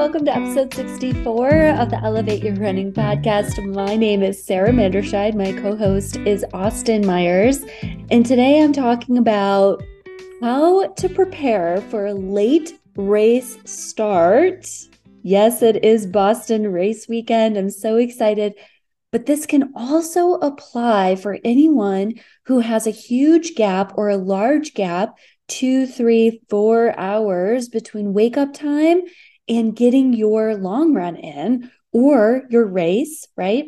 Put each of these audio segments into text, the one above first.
welcome to episode 64 of the Elevate Your Running podcast. My name is Sara Manderscheid. My co host is Austin Myers. And today I'm talking about how to prepare for a late race start. Yes, it is Boston race weekend. I'm so excited. But this can also apply for anyone who has a huge gap or a large gap two, three, four hours between wake up time and getting your long run in or your race, right?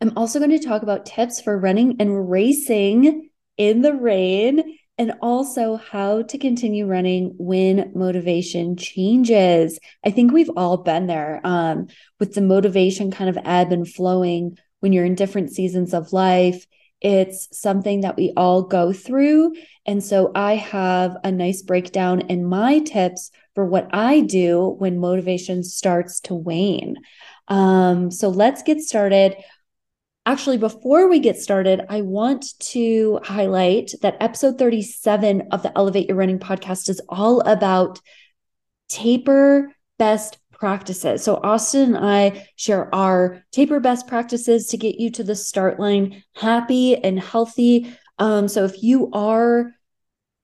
I'm also going to talk about tips for running and racing in the rain and also how to continue running when motivation changes. I think we've all been there um, with the motivation kind of ebb and flowing when you're in different seasons of life. It's something that we all go through. And so I have a nice breakdown in my tips for what I do when motivation starts to wane. Um, so let's get started. Actually, before we get started, I want to highlight that episode 37 of the Elevate Your Running podcast is all about taper best practices. So, Austin and I share our taper best practices to get you to the start line happy and healthy. Um, so, if you are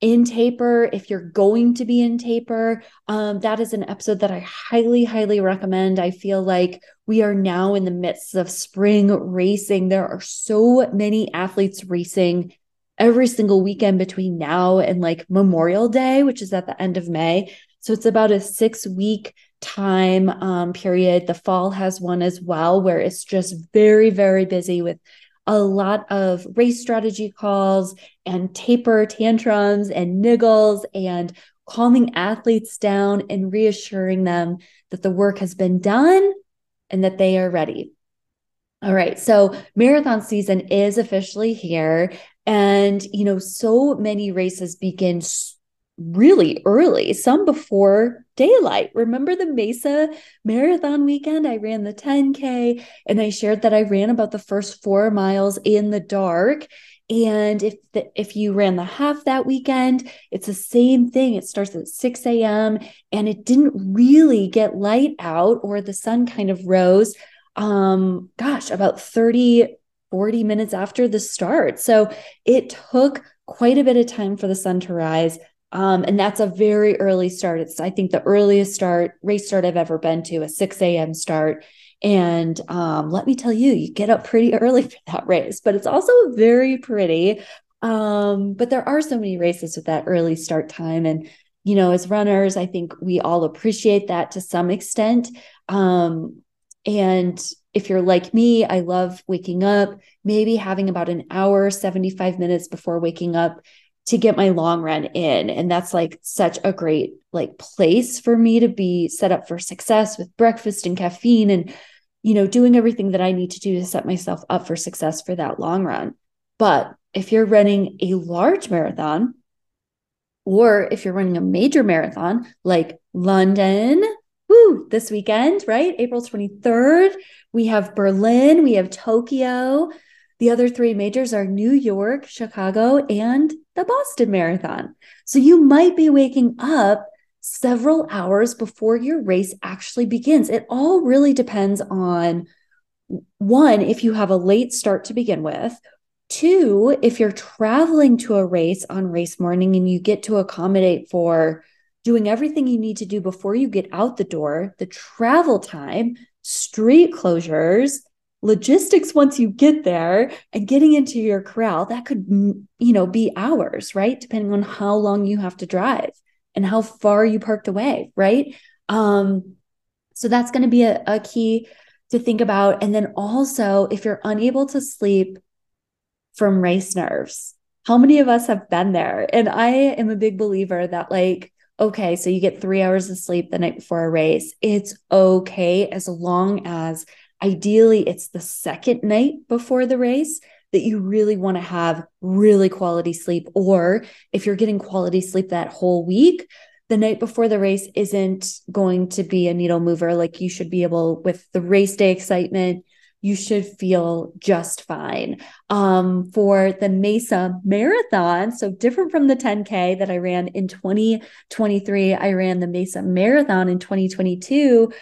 in taper, if you're going to be in taper, um, that is an episode that I highly, highly recommend. I feel like we are now in the midst of spring racing. There are so many athletes racing every single weekend between now and like Memorial Day, which is at the end of May. So it's about a six week time um, period. The fall has one as well, where it's just very, very busy with a lot of race strategy calls and taper tantrums and niggles and calming athletes down and reassuring them that the work has been done and that they are ready. All right. So marathon season is officially here. And, you know, so many races begin really early, some before daylight. Remember the Mesa Marathon weekend? I ran the 10K and I shared that I ran about the first four miles in the dark. And if the, if you ran the half that weekend, it's the same thing. It starts at 6 a.m. and it didn't really get light out or the sun kind of rose. Um, gosh, about 30, 40 minutes after the start. So it took quite a bit of time for the sun to rise. Um, and that's a very early start. It's, I think, the earliest start, race start I've ever been to, a 6 a.m. start. And um, let me tell you, you get up pretty early for that race, but it's also very pretty. Um, but there are so many races with that early start time. And, you know, as runners, I think we all appreciate that to some extent. Um, and if you're like me, I love waking up, maybe having about an hour, 75 minutes before waking up to get my long run in. And that's like such a great like place for me to be set up for success with breakfast and caffeine and you know doing everything that I need to do to set myself up for success for that long run. But if you're running a large marathon or if you're running a major marathon like London woo this weekend right? April 23rd we have Berlin we have Tokyo the other three majors are New York, Chicago, and the Boston Marathon. So you might be waking up several hours before your race actually begins. It all really depends on one, if you have a late start to begin with, two, if you're traveling to a race on race morning and you get to accommodate for doing everything you need to do before you get out the door, the travel time, street closures, logistics once you get there and getting into your corral that could you know be hours right? Depending on how long you have to drive and how far you parked away right? Um so that's going to be a, a key to think about. And then also if you're unable to sleep from race nerves how many of us have been there? And i am a big believer that like okay so you get three hours of sleep the night before a race. It's okay as long as Ideally, it's the second night before the race that you really want to have really quality sleep. Or if you're getting quality sleep that whole week, the night before the race isn't going to be a needle mover. Like you should be able, with the race day excitement, you should feel just fine. Um, for the Mesa Marathon, so different from the 10K that I ran in 2023, I ran the Mesa Marathon in 2022.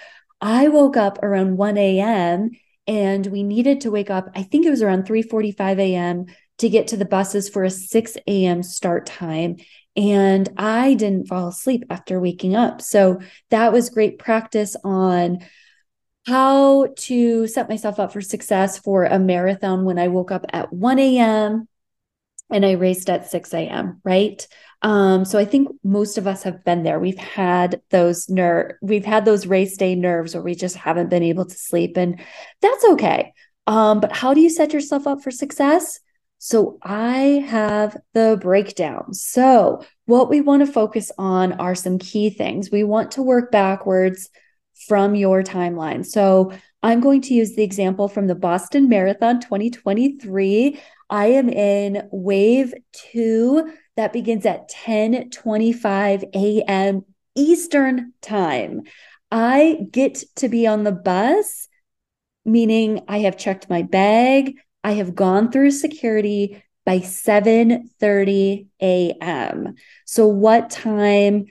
I woke up around 1 a.m. and we needed to wake up, I think it was around 3 45 a.m. to get to the buses for a 6 a.m. start time. And I didn't fall asleep after waking up. So that was great practice on how to set myself up for success for a marathon when I woke up at 1 a.m. and I raced at 6 a.m. Right. Um, so I think most of us have been there. We've had those nerve, we've had those race day nerves where we just haven't been able to sleep, and that's okay. Um, but how do you set yourself up for success? So I have the breakdown. So what we want to focus on are some key things. We want to work backwards from your timeline. So I'm going to use the example from the Boston Marathon 2023. I am in wave two that begins at 10 25 a.m. Eastern time. I get to be on the bus, meaning I have checked my bag, I have gone through security by 7:30 a.m. So what time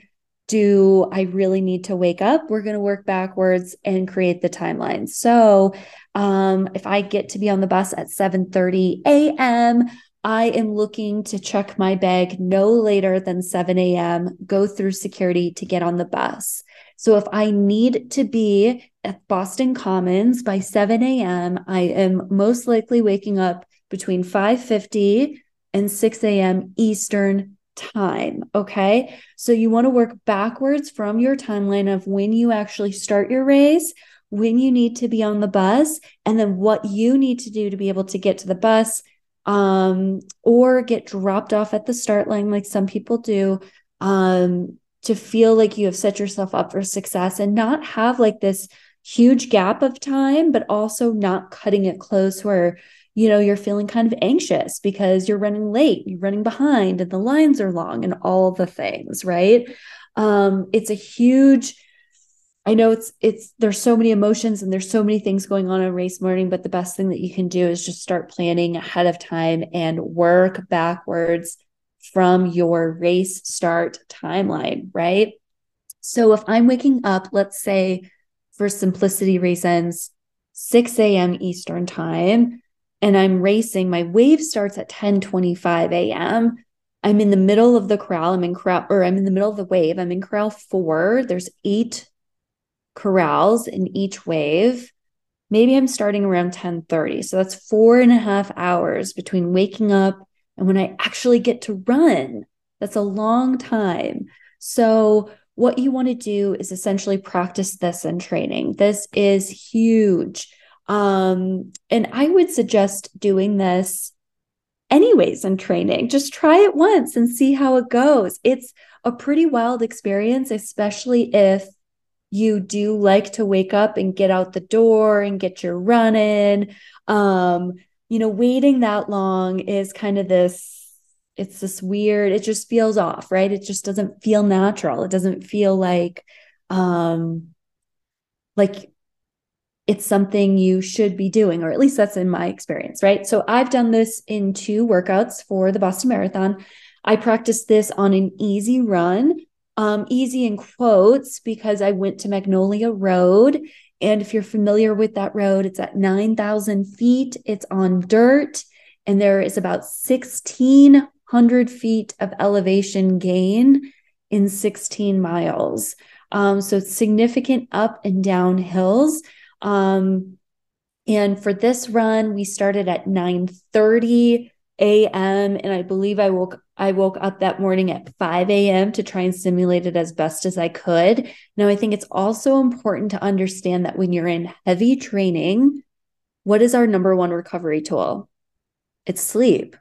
do I really need to wake up? We're going to work backwards and create the timeline. So, um, if I get to be on the bus at 7:30 a.m., I am looking to check my bag no later than 7 a.m., go through security to get on the bus. So if I need to be at Boston Commons by 7 a.m., I am most likely waking up between 5:50 and 6 a.m. Eastern time. Okay. So you want to work backwards from your timeline of when you actually start your race, when you need to be on the bus, and then what you need to do to be able to get to the bus um, or get dropped off at the start line, like some people do. Um, to feel like you have set yourself up for success and not have like this huge gap of time, but also not cutting it close where, you know, you're feeling kind of anxious because you're running late, you're running behind, and the lines are long and all the things, right? Um, it's a huge, I know it's it's there's so many emotions and there's so many things going on in race morning, but the best thing that you can do is just start planning ahead of time and work backwards from your race start timeline, right? So if I'm waking up, let's say for simplicity reasons, 6 a.m. Eastern time, and I'm racing, my wave starts at 10 25 a.m. I'm in the middle of the corral. I'm in corral, or I'm in the middle of the wave. I'm in corral four. There's eight corrals in each wave. Maybe I'm starting around 10 30. So that's four and a half hours between waking up and when I actually get to run, that's a long time. So, what you want to do is essentially practice this in training. This is huge. Um, and I would suggest doing this anyways in training. Just try it once and see how it goes. It's a pretty wild experience, especially if you do like to wake up and get out the door and get your run in. Um, you know, waiting that long is kind of this it's this weird it just feels off right? It just doesn't feel natural. It doesn't feel like um like it's something you should be doing or at least that's in my experience right? So i've done this in two workouts for the boston marathon. I practiced this on an easy run um, easy in quotes because i went to magnolia road and if you're familiar with that road, it's at 9,000 feet, it's on dirt, and there is about 1,600 feet of elevation gain in 16 miles. Um, so significant up and down hills. Um, and for this run, we started at 9:30 a.m. and I believe I woke I woke up that morning at 5 a.m. to try and simulate it as best as I could. Now, I think it's also important to understand that when you're in heavy training, what is our number one recovery tool? It's sleep.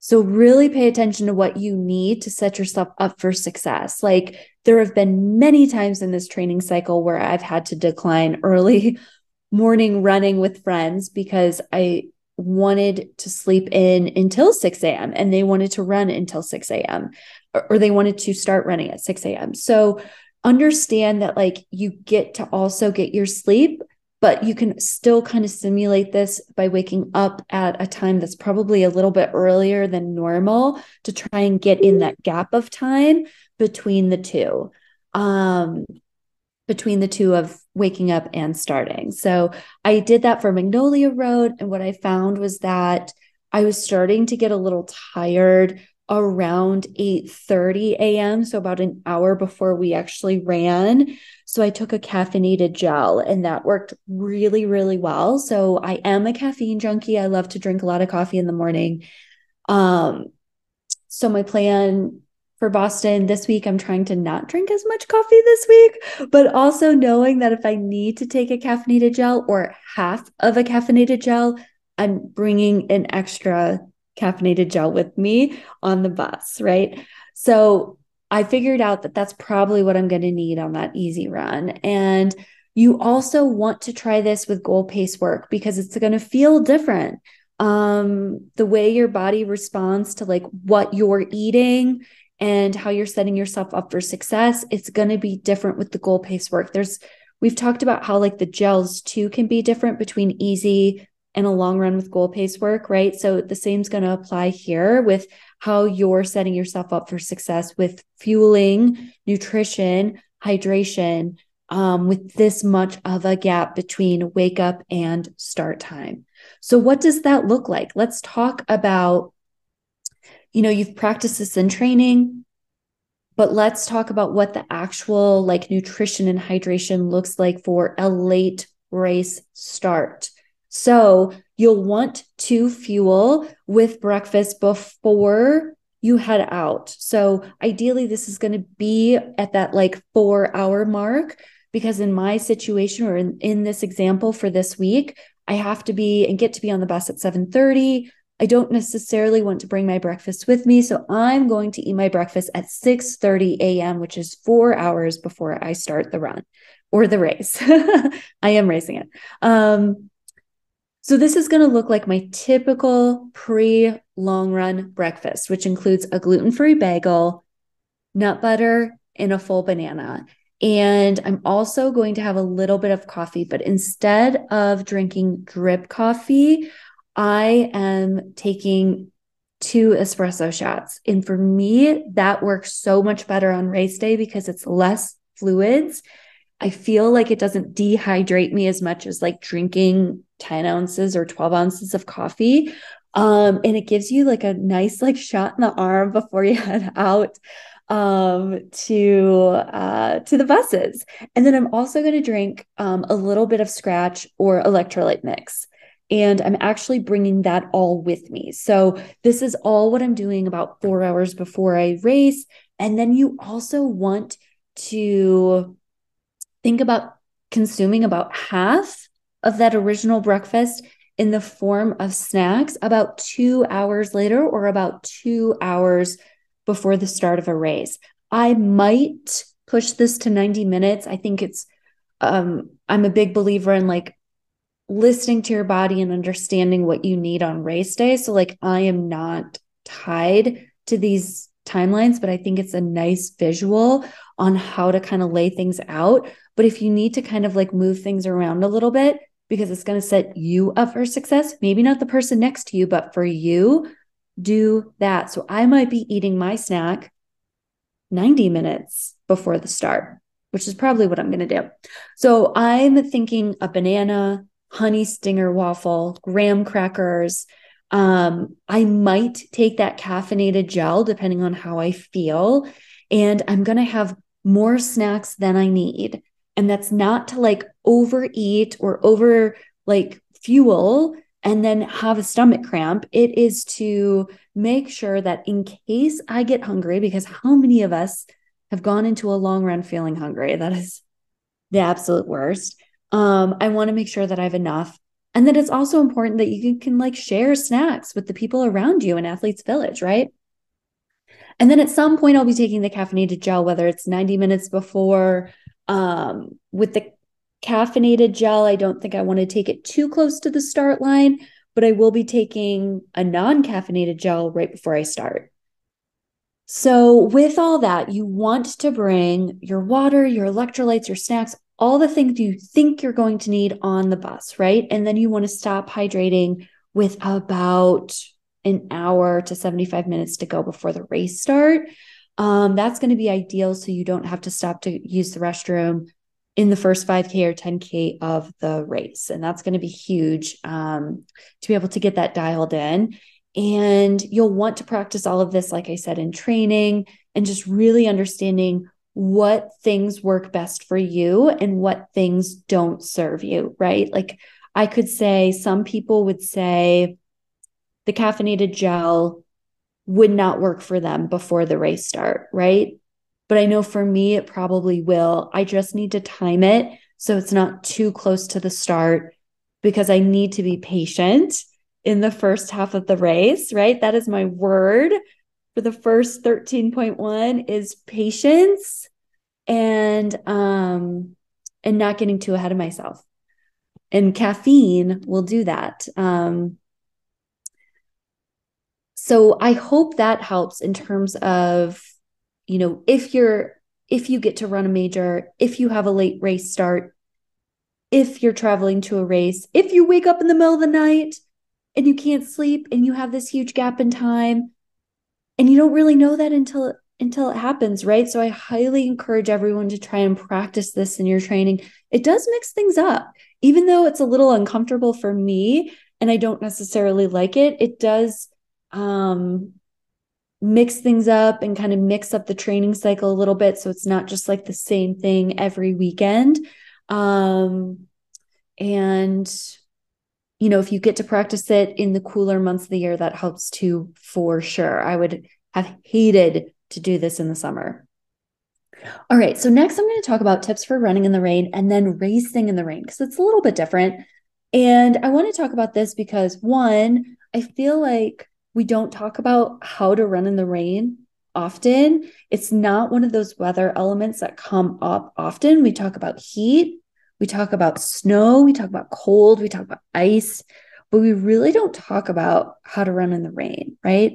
So, really pay attention to what you need to set yourself up for success. Like, there have been many times in this training cycle where I've had to decline early morning running with friends because I wanted to sleep in until 6 a.m. and they wanted to run until 6 a.m. Or, they wanted to start running at 6 a.m. So understand that like you get to also get your sleep, but you can still kind of simulate this by waking up at a time that's probably a little bit earlier than normal to try and get in that gap of time between the two. Um, between the two of waking up and starting. So I did that for Magnolia Road. And what I found was that I was starting to get a little tired around 8 30 a.m. So about an hour before we actually ran. So I took a caffeinated gel and that worked really, really well. So I am a caffeine junkie. I love to drink a lot of coffee in the morning. Um, so my plan for Boston this week, I'm trying to not drink as much coffee this week, but also knowing that if I need to take a caffeinated gel or half of a caffeinated gel, I'm bringing an extra caffeinated gel with me on the bus, right? So I figured out that that's probably what I'm going to need on that easy run. And you also want to try this with goal pace work because it's going to feel different. Um, the way your body responds to like what you're eating and how you're setting yourself up for success, it's going to be different with the goal pace work. There's, we've talked about how like the gels too can be different between easy and a long run with goal pace work, right? So the same's going to apply here with how you're setting yourself up for success with fueling, nutrition, hydration, um, with this much of a gap between wake up and start time. So, what does that look like? Let's talk about you know, you've practiced this in training, but let's talk about what the actual like nutrition and hydration looks like for a late race start. So you'll want to fuel with breakfast before you head out. So ideally, this is going to be at that like four hour mark because in my situation or in, in this example for this week, I have to be and get to be on the bus at 7 30. I don't necessarily want to bring my breakfast with me, so I'm going to eat my breakfast at 6:30 a.m., which is 4 hours before I start the run or the race. I am racing it. Um, so this is going to look like my typical pre long run breakfast, which includes a gluten-free bagel, nut butter, and a full banana. And I'm also going to have a little bit of coffee, but instead of drinking drip coffee, I am taking two espresso shots. And for me, that works so much better on race day because it's less fluids. I feel like it doesn't dehydrate me as much as like drinking 10 ounces or 12 ounces of coffee. Um, and it gives you like a nice like shot in the arm before you head out um to uh to the buses and then i'm also going to drink um a little bit of Skratch or electrolyte mix and I'm actually bringing that all with me. So, this is all what I'm doing about four hours before I race. And then you also want to think about consuming about half of that original breakfast in the form of snacks about two hours later or about two hours before the start of a race. I might push this to 90 minutes. I think it's, um, I'm a big believer in like listening to your body and understanding what you need on race day. So, like, I am not tied to these timelines, but I think it's a nice visual on how to kind of lay things out. But if you need to kind of like move things around a little bit because it's going to set you up for success, maybe not the person next to you, but for you, do that. So, I might be eating my snack 90 minutes before the start, which is probably what I'm going to do. So, I'm thinking a banana, honey stinger waffle, graham crackers. Um, I might take that caffeinated gel depending on how I feel. And I'm going to have more snacks than I need. And that's not to like overeat or over like fuel and then have a stomach cramp. It is to make sure that in case I get hungry, because how many of us have gone into a long run feeling hungry? That is the absolute worst. Um, I want to make sure that I have enough. And then it's also important that you can, can like share snacks with the people around you in Athletes Village, right? And then at some point, I'll be taking the caffeinated gel, whether it's 90 minutes before. Um, with the caffeinated gel, I don't think I want to take it too close to the start line, but I will be taking a non caffeinated gel right before I start. So, with all that, you want to bring your water, your electrolytes, your snacks, all the things you think you're going to need on the bus, right? And then you want to stop hydrating with about an hour to 75 minutes to go before the race start. Um, that's going to be ideal so you don't have to stop to use the restroom in the first 5K or 10K of the race. And that's going to be huge um, to be able to get that dialed in. And you'll want to practice all of this, like I said, in training and just really understanding what things work best for you and what things don't serve you, right? Like I could say some people would say the caffeinated gel would not work for them before the race start, right? But I know for me, it probably will. I just need to time it so it's not too close to the start because I need to be patient in the first half of the race, right? That is my word for the first 13.1 is patience and um and not getting too ahead of myself. And caffeine will do that. Um so I hope that helps in terms of you know, if you're if you get to run a major, if you have a late race start, if you're traveling to a race, if you wake up in the middle of the night and you can't sleep and you have this huge gap in time and you don't really know that until until it happens, right? So I highly encourage everyone to try and practice this in your training. It does mix things up. Even though it's a little uncomfortable for me and I don't necessarily like it, it does um mix things up and kind of mix up the training cycle a little bit so it's not just like the same thing every weekend um and you know if you get to practice it in the cooler months of the year that helps too for sure i would have hated to do this in the summer all right so next i'm going to talk about tips for running in the rain and then racing in the rain because it's a little bit different and i want to talk about this because one i feel like we don't talk about how to run in the rain often. It's not one of those weather elements that come up often. We talk about heat, we talk about snow, we talk about cold, we talk about ice, but we really don't talk about how to run in the rain, right?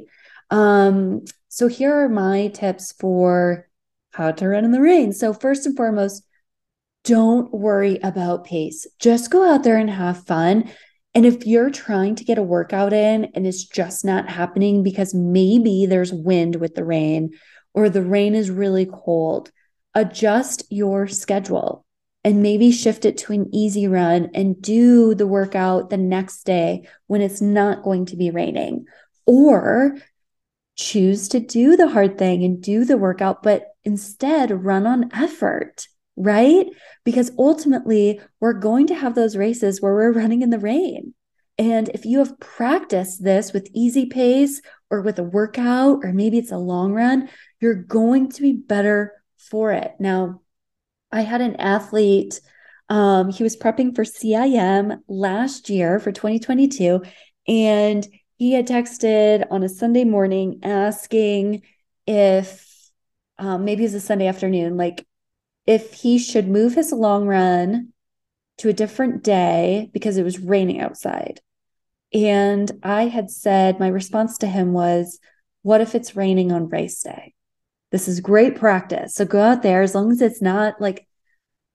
Um, so here are my tips for how to run in the rain. So first and foremost, don't worry about pace. Just go out there and have fun. And if you're trying to get a workout in and it's just not happening because maybe there's wind with the rain or the rain is really cold, adjust your schedule and maybe shift it to an easy run and do the workout the next day when it's not going to be raining. Or choose to do the hard thing and do the workout, but instead run on effort right? Because ultimately, we're going to have those races where we're running in the rain. And if you have practiced this with easy pace or with a workout, or maybe it's a long run, you're going to be better for it. Now, I had an athlete, um, he was prepping for CIM last year for 2022, and he had texted on a Sunday morning asking if um, maybe it was a Sunday afternoon, like if he should move his long run to a different day because it was raining outside. And I had said, my response to him was, What if it's raining on race day? This is great practice. So go out there as long as it's not like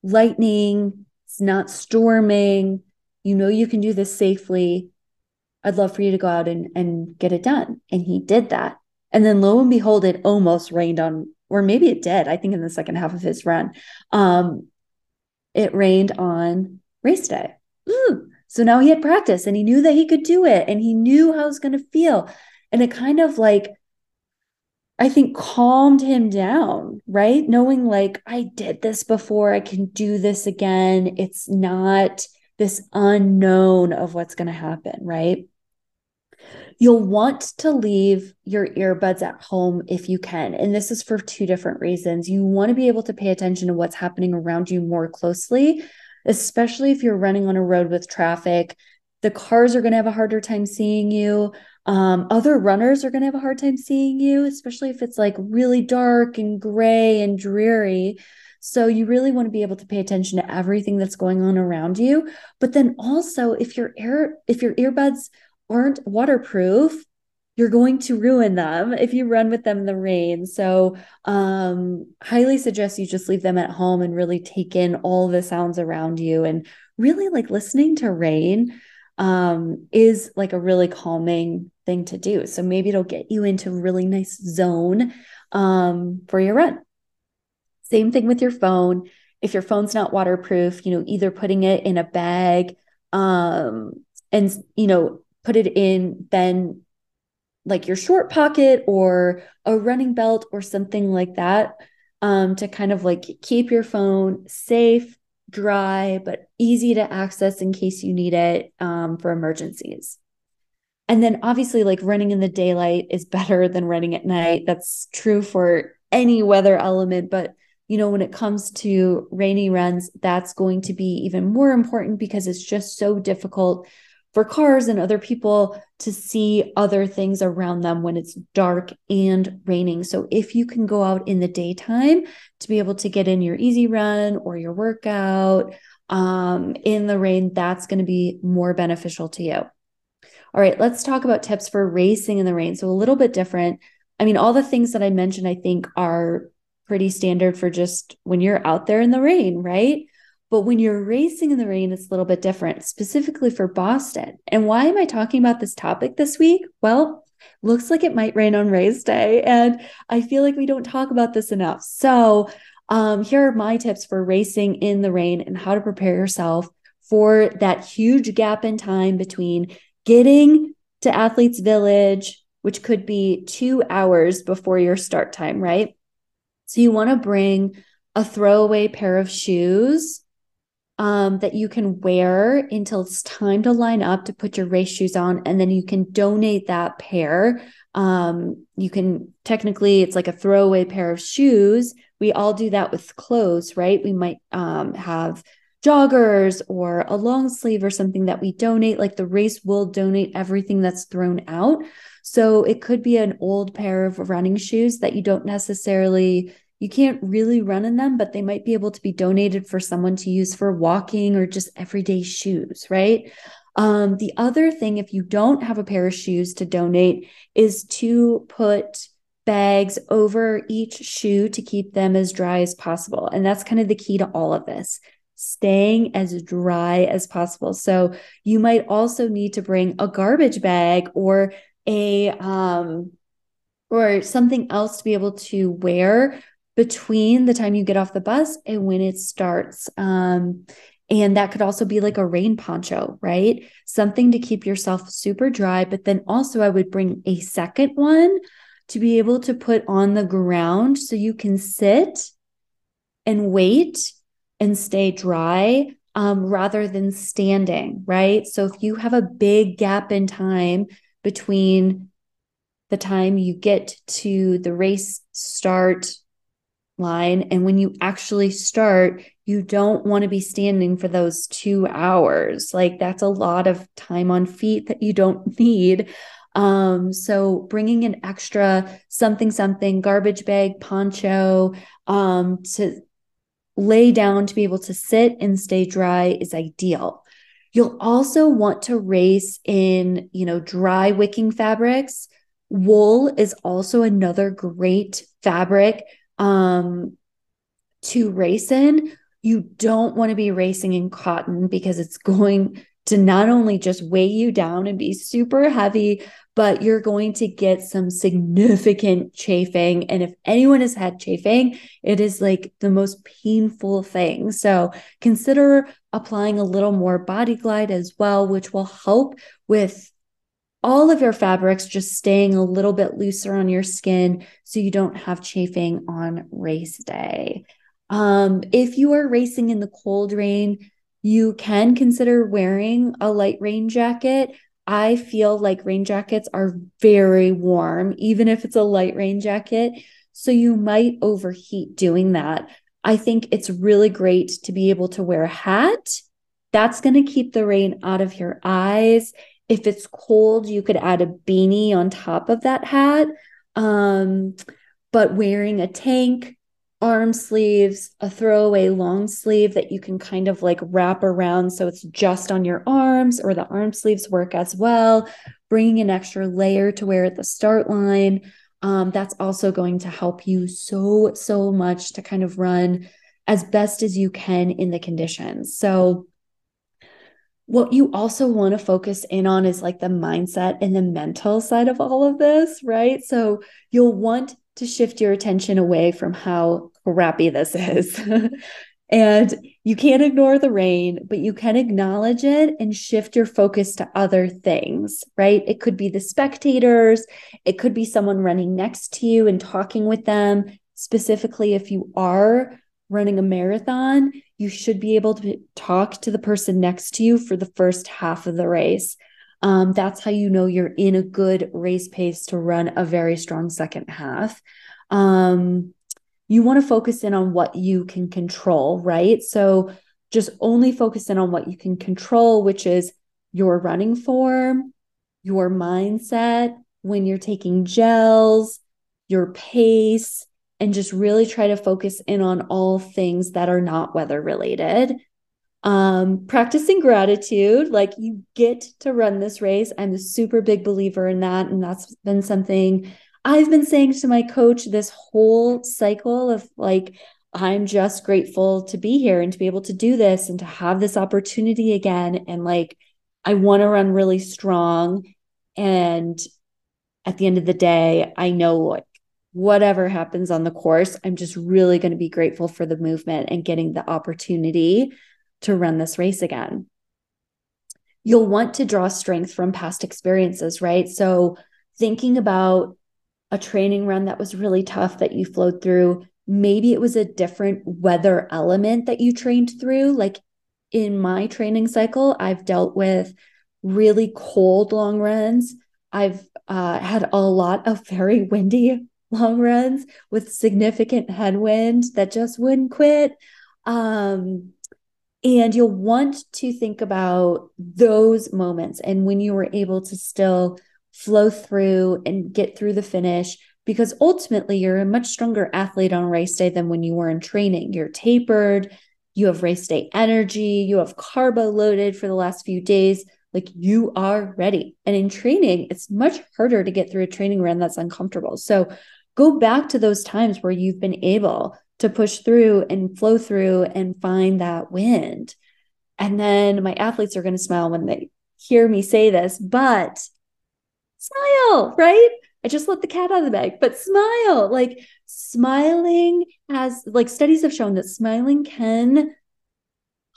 lightning, it's not storming, you know you can do this safely. I'd love for you to go out and, and get it done. And he did that. And then lo and behold, it almost rained on or maybe it did. I think in the second half of his run, um, it rained on race day. Ooh. So now he had practice and he knew that he could do it and he knew how it was going to feel. And it kind of like, I think calmed him down, right? Knowing like, I did this before, I can do this again. It's not this unknown of what's going to happen, right? You'll want to leave your earbuds at home if you can. And this is for two different reasons. You want to be able to pay attention to what's happening around you more closely, especially if you're running on a road with traffic. The cars are going to have a harder time seeing you. Um, other runners are going to have a hard time seeing you, especially if it's like really dark and gray and dreary. So you really want to be able to pay attention to everything that's going on around you. But then also if your air if your earbuds aren't waterproof, you're going to ruin them if you run with them in the rain. So, um, highly suggest you just leave them at home and really take in all the sounds around you and really like listening to rain um, is like a really calming thing to do. So maybe it'll get you into a really nice zone um, for your run. Same thing with your phone. If your phone's not waterproof, you know, either putting it in a bag um, and, you know, put it in then like your short pocket or a running belt or something like that um, to kind of like keep your phone safe, dry, but easy to access in case you need it um, for emergencies. And then obviously, like running in the daylight is better than running at night. That's true for any weather element. But, you know, when it comes to rainy runs, that's going to be even more important because it's just so difficult for cars and other people to see other things around them when it's dark and raining. So if you can go out in the daytime to be able to get in your easy run or your workout um, in the rain, that's going to be more beneficial to you. All right, let's talk about tips for racing in the rain. So a little bit different. I mean, all the things that I mentioned, I think are pretty standard for just when you're out there in the rain, right? But when you're racing in the rain, it's a little bit different, specifically for Boston. And why am I talking about this topic this week? Well, looks like it might rain on race day. And I feel like we don't talk about this enough. So, um, here are my tips for racing in the rain and how to prepare yourself for that huge gap in time between getting to Athletes Village, which could be two hours before your start time, right? So, you want to bring a throwaway pair of shoes um, that you can wear until it's time to line up to put your race shoes on, and then you can donate that pair. Um, you can technically, it's like a throwaway pair of shoes. We all do that with clothes, right? We might um, have joggers or a long sleeve or something that we donate. Like the race will donate everything that's thrown out. So it could be an old pair of running shoes that you don't necessarily you can't really run in them, but they might be able to be donated for someone to use for walking or just everyday shoes, right? Um, the other thing, if you don't have a pair of shoes to donate, is to put bags over each shoe to keep them as dry as possible. And that's kind of the key to all of this staying as dry as possible. So you might also need to bring a garbage bag or a um or something else to be able to wear between the time you get off the bus and when it starts. Um, and that could also be like a rain poncho, right? Something to keep yourself super dry. But then also, I would bring a second one to be able to put on the ground so you can sit and wait and stay dry um, rather than standing, right? So if you have a big gap in time between the time you get to the race start line. And when you actually start, you don't want to be standing for those two hours. Like that's a lot of time on feet that you don't need. Um, so bringing an extra something, something garbage bag, poncho, um, to lay down to be able to sit and stay dry is ideal. You'll also want to race in, you know, dry wicking fabrics. Wool is also another great fabric um, to race in, you don't want to be racing in cotton because it's going to not only just weigh you down and be super heavy, but you're going to get some significant chafing. And if anyone has had chafing, it is like the most painful thing. So consider applying a little more body glide as well, which will help with all of your fabrics just staying a little bit looser on your skin so you don't have chafing on race day. Um, if you are racing in the cold rain, you can consider wearing a light rain jacket. I feel like rain jackets are very warm, even if it's a light rain jacket. So you might overheat doing that. I think it's really great to be able to wear a hat. That's going to keep the rain out of your eyes if it's cold, you could add a beanie on top of that hat. Um, but wearing a tank, arm sleeves, a throwaway long sleeve that you can kind of like wrap around so it's just on your arms, or the arm sleeves work as well. Bringing an extra layer to wear at the start line. Um, that's also going to help you so, so much to kind of run as best as you can in the conditions. So, what you also want to focus in on is like the mindset and the mental side of all of this, right? So, you'll want to shift your attention away from how crappy this is. and you can't ignore the rain, but you can acknowledge it and shift your focus to other things, right? It could be the spectators, it could be someone running next to you and talking with them. Specifically, if you are running a marathon, you should be able to talk to the person next to you for the first half of the race. Um, that's how you know you're in a good race pace to run a very strong second half. Um, you want to focus in on what you can control, right? So just only focus in on what you can control, which is your running form, your mindset when you're taking gels, your pace, and just really try to focus in on all things that are not weather related. Um practicing gratitude like you get to run this race. I'm a super big believer in that and that's been something i've been saying to my coach this whole cycle of like i'm just grateful to be here and to be able to do this and to have this opportunity again. And like i want to run really strong. And at the end of the day i know whatever happens on the course i'm just really going to be grateful for the movement and getting the opportunity to run this race again. You'll want to draw strength from past experiences, right? So, thinking about a training run that was really tough that you flowed through, maybe it was a different weather element that you trained through. Like in my training cycle, I've dealt with really cold long runs. I've uh, had a lot of very windy long runs with significant headwind that just wouldn't quit. Um, and you'll want to think about those moments and when you were able to still flow through and get through the finish, because ultimately you're a much stronger athlete on race day than when you were in training. You're tapered, you have race day energy, you have carbo loaded for the last few days. Like you are ready. And in training, it's much harder to get through a training run that's uncomfortable. So go back to those times where you've been able to push through and flow through and find that wind. And then my athletes are going to smile when they hear me say this, but smile, right? I just let the cat out of the bag, but smile. Like smiling has, like studies have shown that smiling can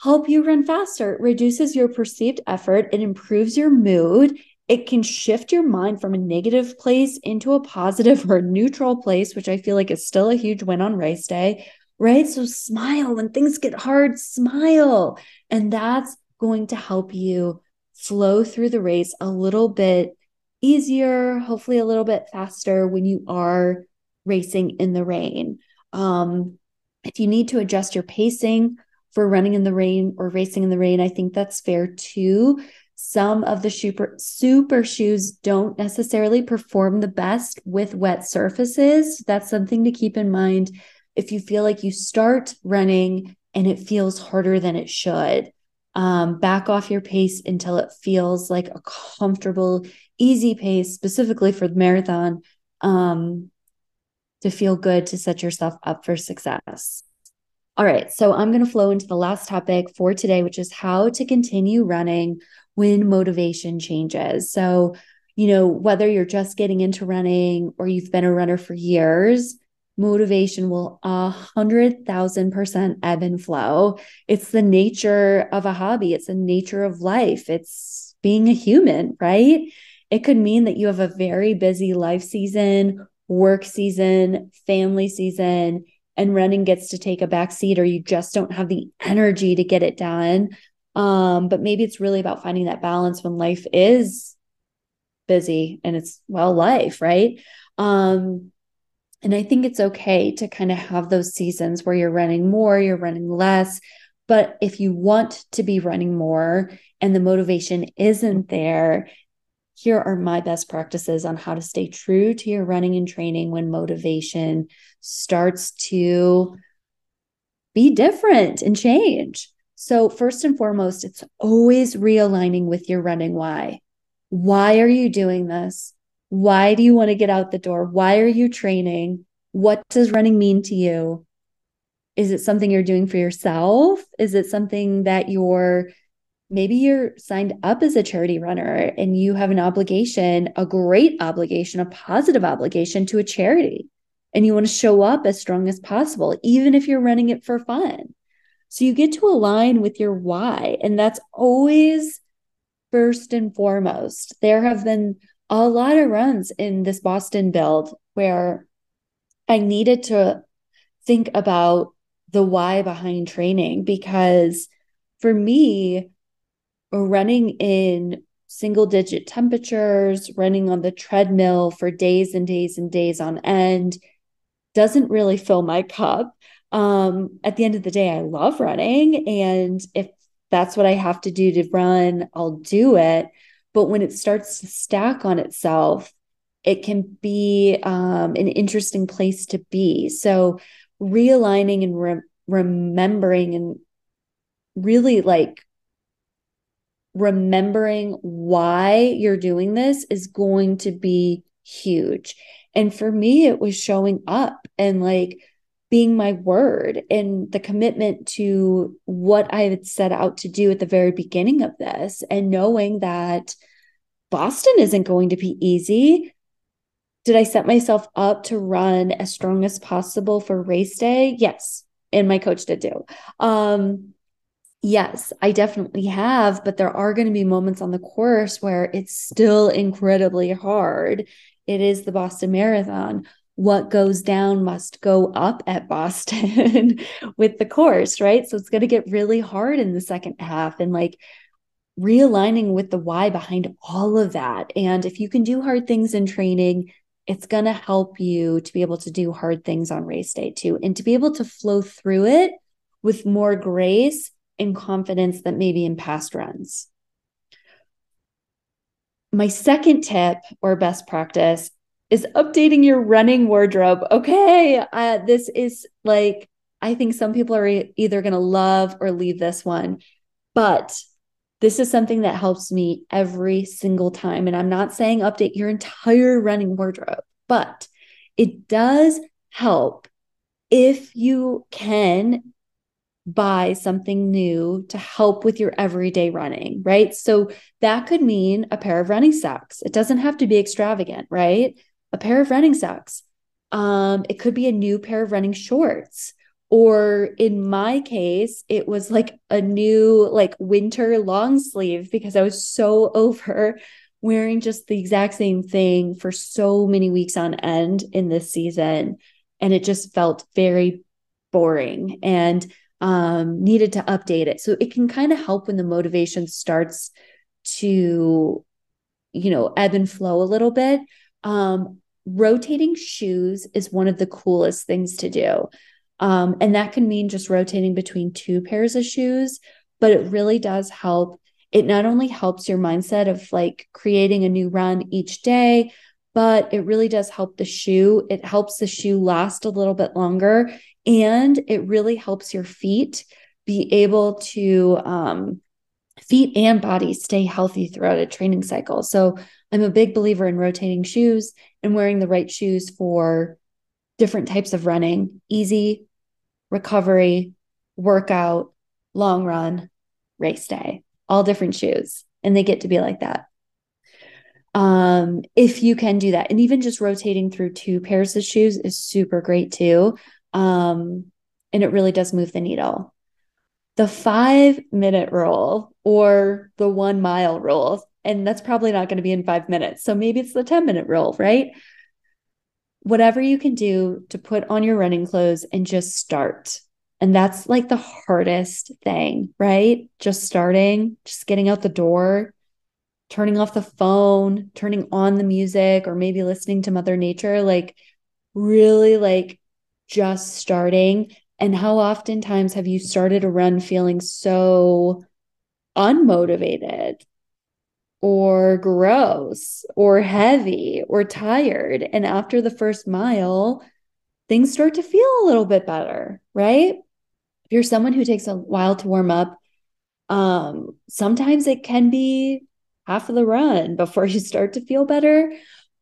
help you run faster. Reduces your perceived effort, it improves your mood, it can shift your mind from a negative place into a positive or neutral place, which I feel like is still a huge win on race day, right? So smile when things get hard, smile. And that's going to help you flow through the race a little bit easier, hopefully a little bit faster when you are racing in the rain. Um, if you need to adjust your pacing for running in the rain or racing in the rain, I think that's fair too. Some of the super, super shoes don't necessarily perform the best with wet surfaces. That's something to keep in mind if you feel like you start running and it feels harder than it should. Um, back off your pace until it feels like a comfortable, easy pace, specifically for the marathon, um, to feel good to set yourself up for success. All right, so I'm going to flow into the last topic for today, which is how to continue running when motivation changes. So, you know, whether you're just getting into running or you've been a runner for years, motivation will a hundred thousand percent ebb and flow. It's the nature of a hobby, it's the nature of life, it's being a human, right? It could mean that you have a very busy life season, work season, family season, and running gets to take a back seat, or you just don't have the energy to get it done. Um, but maybe it's really about finding that balance when life is busy and it's well life, right? Um, and I think it's okay to kind of have those seasons where you're running more, you're running less. But if you want to be running more and the motivation isn't there, here are my best practices on how to stay true to your running and training when motivation starts to be different and change. So, first and foremost, it's always realigning with your running why. Why are you doing this? Why do you want to get out the door? Why are you training? What does running mean to you? Is it something you're doing for yourself? Is it something that you're maybe you're signed up as a charity runner and you have an obligation, a great obligation, a positive obligation to a charity? And you want to show up as strong as possible, even if you're running it for fun. So you get to align with your why. And that's always first and foremost. There have been a lot of runs in this Boston build where I needed to think about the why behind training because for me, running in single digit temperatures, running on the treadmill for days and days and days on end doesn't really fill my cup. Um, at the end of the day, I love running. And if that's what I have to do to run, I'll do it. But when it starts to stack on itself, it can be um, an interesting place to be. So, realigning and re- remembering and really like remembering why you're doing this is going to be huge. And for me, it was showing up and like being my word and the commitment to what I had set out to do at the very beginning of this, and knowing that Boston isn't going to be easy. Did I set myself up to run as strong as possible for race day? Yes. And my coach did too. Um, yes, I definitely have, but there are going to be moments on the course where it's still incredibly hard it is the Boston Marathon. What goes down must go up at Boston with the course, right? So it's going to get really hard in the second half and like realigning with the why behind all of that. And if you can do hard things in training, it's going to help you to be able to do hard things on race day too, and to be able to flow through it with more grace and confidence that maybe in past runs. My second tip or best practice is updating your running wardrobe. Okay, uh, this is like, I think some people are either going to love or leave this one, but this is something that helps me every single time. And I'm not saying update your entire running wardrobe, but it does help if you can buy something new to help with your everyday running, right? So that could mean a pair of running socks. It doesn't have to be extravagant, right? A pair of running socks. Um, it could be a new pair of running shorts. Or in my case, it was like a new like winter long sleeve because I was so over wearing just the exact same thing for so many weeks on end in this season. And it just felt very boring. And um, needed to update it. So it can kind of help when the motivation starts to, you know, ebb and flow a little bit. Um, rotating shoes is one of the coolest things to do. Um, and that can mean just rotating between two pairs of shoes, but it really does help. It not only helps your mindset of like creating a new run each day, but it really does help the shoe. It helps the shoe last a little bit longer and it really helps your feet be able to um, feet and body stay healthy throughout a training cycle. So I'm a big believer in rotating shoes and wearing the right shoes for different types of running, easy, recovery, workout, long run, race day, all different shoes. And they get to be like that. Um, if you can do that, and even just rotating through two pairs of shoes is super great too. Um, and it really does move the needle. The five minute rule or the one mile rule, and that's probably not going to be in five minutes. So maybe it's the 10 minute rule, right? Whatever you can do to put on your running clothes and just start. And that's like the hardest thing, right? Just starting, just getting out the door, turning off the phone, turning on the music, or maybe listening to Mother Nature. Like, really like just starting and how oftentimes have you started a run feeling so unmotivated or gross or heavy or tired. And after the first mile, things start to feel a little bit better, right? If you're someone who takes a while to warm up, um, sometimes it can be half of the run before you start to feel better.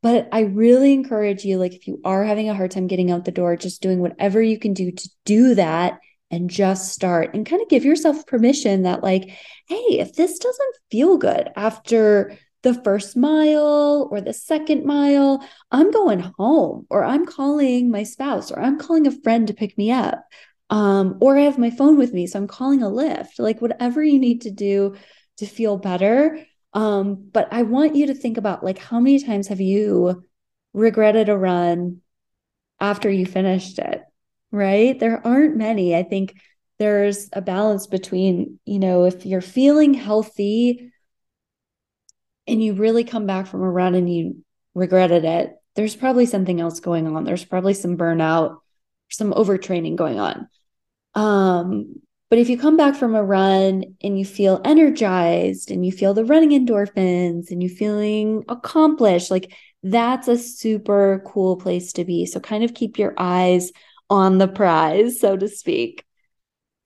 But I really encourage you, like, if you are having a hard time getting out the door, just doing whatever you can do to do that and just start and kind of give yourself permission that, like, hey, if this doesn't feel good after the first mile or the second mile, I'm going home or I'm calling my spouse or I'm calling a friend to pick me up. Um, or I have my phone with me, so I'm calling a Lyft, like whatever you need to do to feel better. Um, but I want you to think about like how many times have you regretted a run after you finished it? Right? There aren't many. I think there's a balance between, you know, if you're feeling healthy and you really come back from a run and you regretted it, there's probably something else going on. There's probably some burnout, some overtraining going on. Um, but if you come back from a run and you feel energized and you feel the running endorphins and you feeling accomplished, like that's a super cool place to be. So kind of keep your eyes on the prize, so to speak.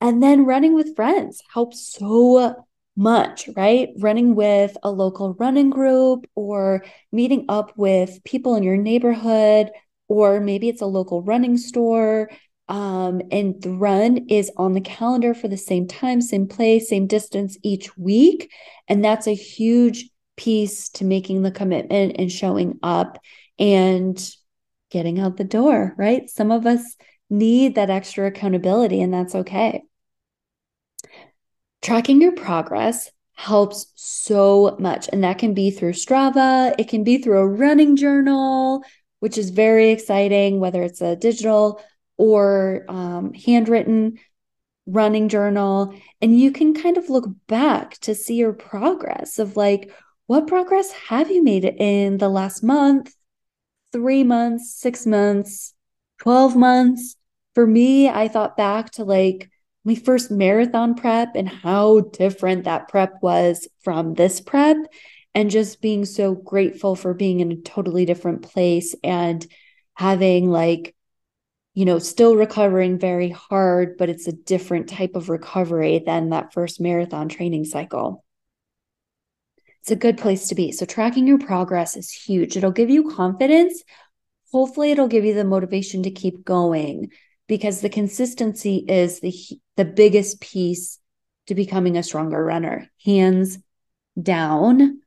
And then running with friends helps so much, right? Running with a local running group or meeting up with people in your neighborhood, or maybe it's a local running store. Um, and the run is on the calendar for the same time, same place, same distance each week. And that's a huge piece to making the commitment and showing up and getting out the door, right? Some of us need that extra accountability, and that's okay. Tracking your progress helps so much. And that can be through Strava, it can be through a running journal, which is very exciting, whether it's a digital or um, handwritten running journal. And you can kind of look back to see your progress of like, what progress have you made in the last month, three months, six months, 12 months? For me, I thought back to like my first marathon prep and how different that prep was from this prep and just being so grateful for being in a totally different place and having like you know still recovering very hard but it's a different type of recovery than that first marathon training cycle. It's a good place to be. So tracking your progress is huge. It'll give you confidence. Hopefully it'll give you the motivation to keep going because the consistency is the the biggest piece to becoming a stronger runner hands down.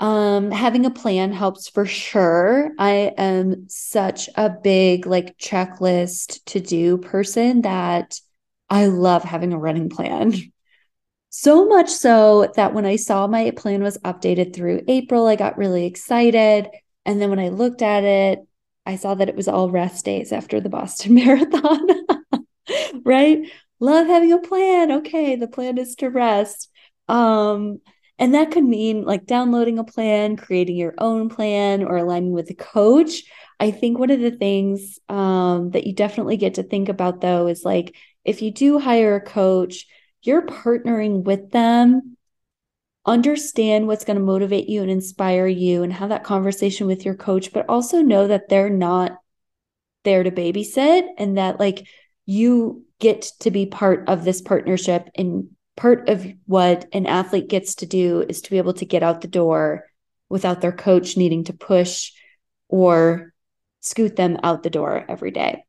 Um having a plan helps for sure. I am such a big like checklist to do person that i love having a running plan. So much so that when i saw my plan was updated through april i got really excited. And then when i looked at it I saw that it was all rest days after the Boston Marathon. right? Love having a plan. Okay, the plan is to rest. Um, and that could mean like downloading a plan, creating your own plan, or aligning with a coach. I think one of the things um, that you definitely get to think about though is like if you do hire a coach, you're partnering with them understand what's going to motivate you and inspire you and have that conversation with your coach, but also know that they're not there to babysit and that like you get to be part of this partnership and part of what an athlete gets to do is to be able to get out the door without their coach needing to push or scoot them out the door every day.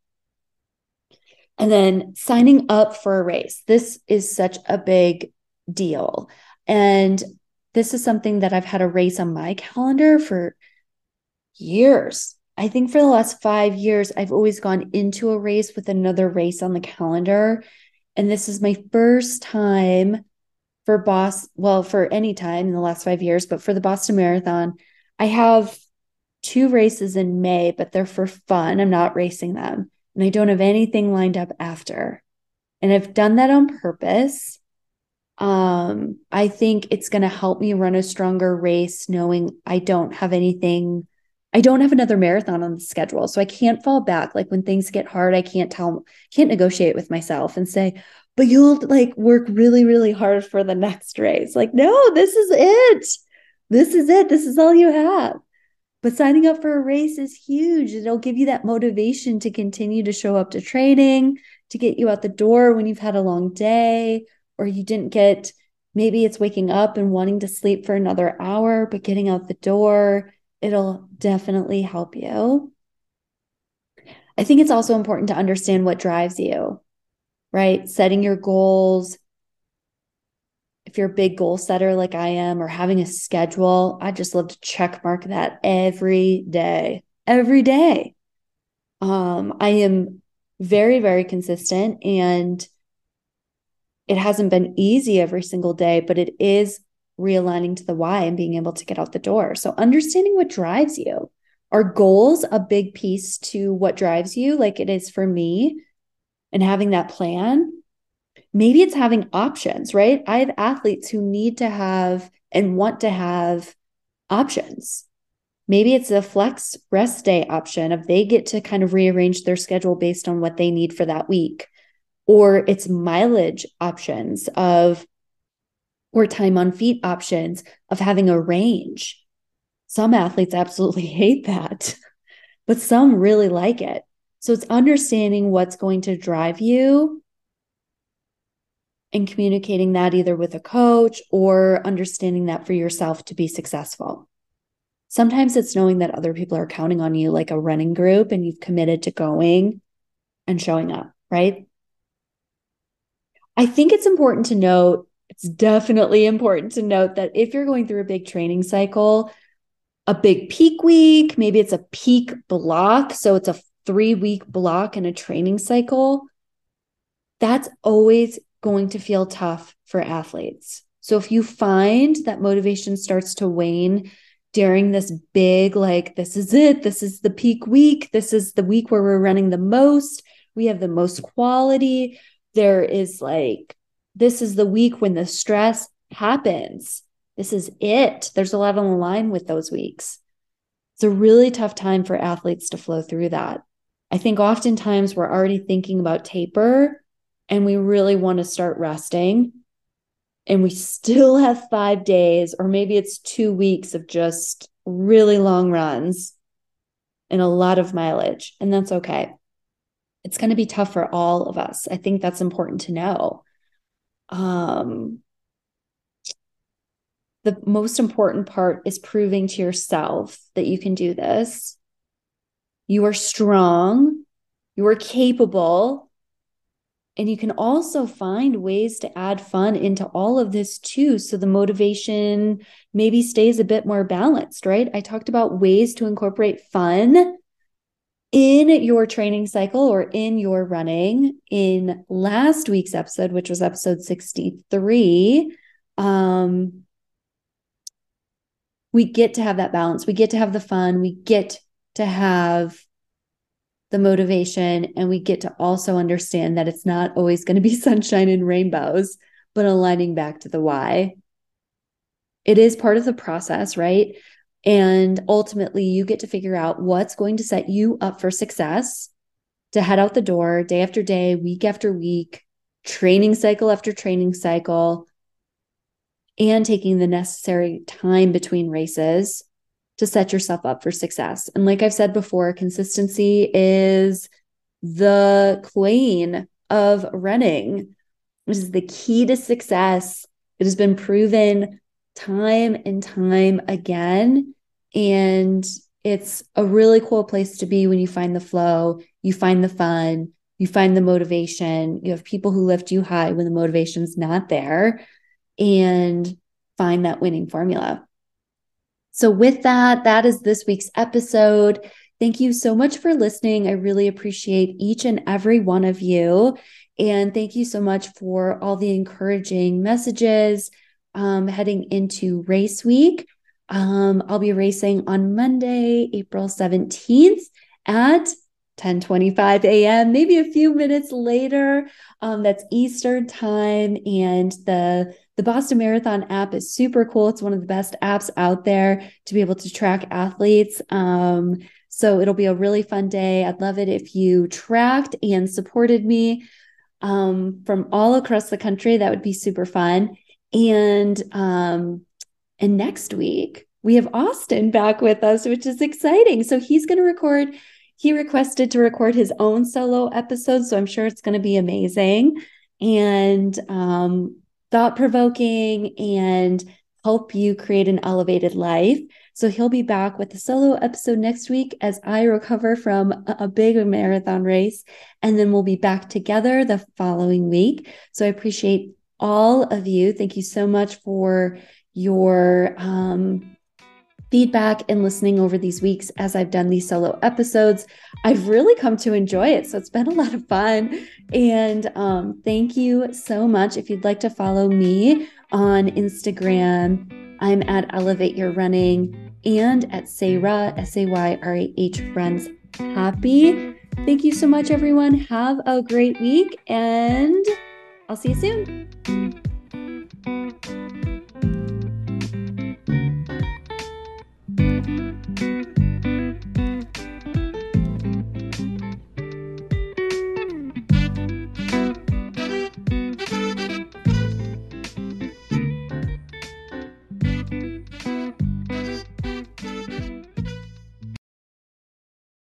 And then signing up for a race. This is such a big deal. And this is something that I've had a race on my calendar for years. I think for the last five years, I've always gone into a race with another race on the calendar. And this is my first time for Boss, well, for any time in the last five years, but for the Boston Marathon, I have two races in May, but they're for fun. I'm not racing them. And I don't have anything lined up after. And I've done that on purpose um, I think it's going to help me run a stronger race knowing I don't have anything, I don't have another marathon on the schedule. So I can't fall back. Like when things get hard, I can't tell, can't negotiate with myself and say, but you'll like work really, really hard for the next race. Like, no, this is it. This is it. This is all you have. But signing up for a race is huge. It'll give you that motivation to continue to show up to training, to get you out the door when you've had a long day, or you didn't get maybe it's waking up and wanting to sleep for another hour, but getting out the door. It'll definitely help you. I think it's also important to understand what drives you, right? Setting your goals. If you're a big goal setter like I am, or having a schedule, I just love to check mark that every day, every day. Um, I am very, very consistent and it hasn't been easy every single day, but it is realigning to the why and being able to get out the door. So understanding what drives you. Are goals a big piece to what drives you, like it is for me, and having that plan? Maybe it's having options, right? I have athletes who need to have and want to have options. Maybe it's a flex rest day option of they get to kind of rearrange their schedule based on what they need for that week. Or it's mileage options of, or time on feet options of having a range. Some athletes absolutely hate that, but some really like it. So it's understanding what's going to drive you and communicating that either with a coach or understanding that for yourself to be successful. Sometimes it's knowing that other people are counting on you, like a running group, and you've committed to going and showing up, right? I think it's important to note, it's definitely important to note that if you're going through a big training cycle, a big peak week, maybe it's a peak block. So it's a three week block in a training cycle. That's always going to feel tough for athletes. So if you find that motivation starts to wane during this big, like, this is it, this is the peak week, this is the week where we're running the most, we have the most quality. There is like, this is the week when the stress happens. This is it. There's a lot on the line with those weeks. It's a really tough time for athletes to flow through that. I think oftentimes we're already thinking about taper and we really want to start resting and we still have five days, or maybe it's two weeks of just really long runs and a lot of mileage, and that's okay. It's going to be tough for all of us. I think that's important to know. Um, the most important part is proving to yourself that you can do this. You are strong, you are capable, and you can also find ways to add fun into all of this too. So the motivation maybe stays a bit more balanced, right? I talked about ways to incorporate fun in your training cycle or in your running in last week's episode, which was episode 63. Um, we get to have that balance. We get to have the fun. We get to have the motivation and we get to also understand that it's not always going to be sunshine and rainbows, but aligning back to the why. It is part of the process, right? And ultimately, you get to figure out what's going to set you up for success to head out the door day after day, week after week, training cycle after training cycle, and taking the necessary time between races to set yourself up for success. And like I've said before, consistency is the queen of running. This is the key to success. It has been proven time and time again. And it's a really cool place to be when you find the flow, you find the fun, you find the motivation. You have people who lift you high when the motivation's not there and find that winning formula. So, with that, that is this week's episode. Thank you so much for listening. I really appreciate each and every one of you. And thank you so much for all the encouraging messages um, heading into race week. Um, I'll be racing on Monday, April 17th at 10:25 a.m. Maybe a few minutes later. Um, that's Eastern time, and the the Boston Marathon app is super cool. It's one of the best apps out there to be able to track athletes. Um, so it'll be a really fun day. I'd love it if you tracked and supported me um, from all across the country. That would be super fun. And um, And next week, we have Austin back with us, which is exciting. So he's going to record, he requested to record his own solo episode. So I'm sure it's going to be amazing and um, thought provoking and help you create an elevated life. So he'll be back with a solo episode next week as I recover from a big marathon race. And then we'll be back together the following week. So I appreciate all of you. Thank you so much for your um, feedback and listening over these weeks as I've done these solo episodes. I've really come to enjoy it. So it's been a lot of fun. And um, thank you so much. If you'd like to follow me on Instagram, I'm at Elevate Your Running and at Sayra, S A Y R A H Runs Happy. Thank you so much, everyone. Have a great week, and I'll see you soon.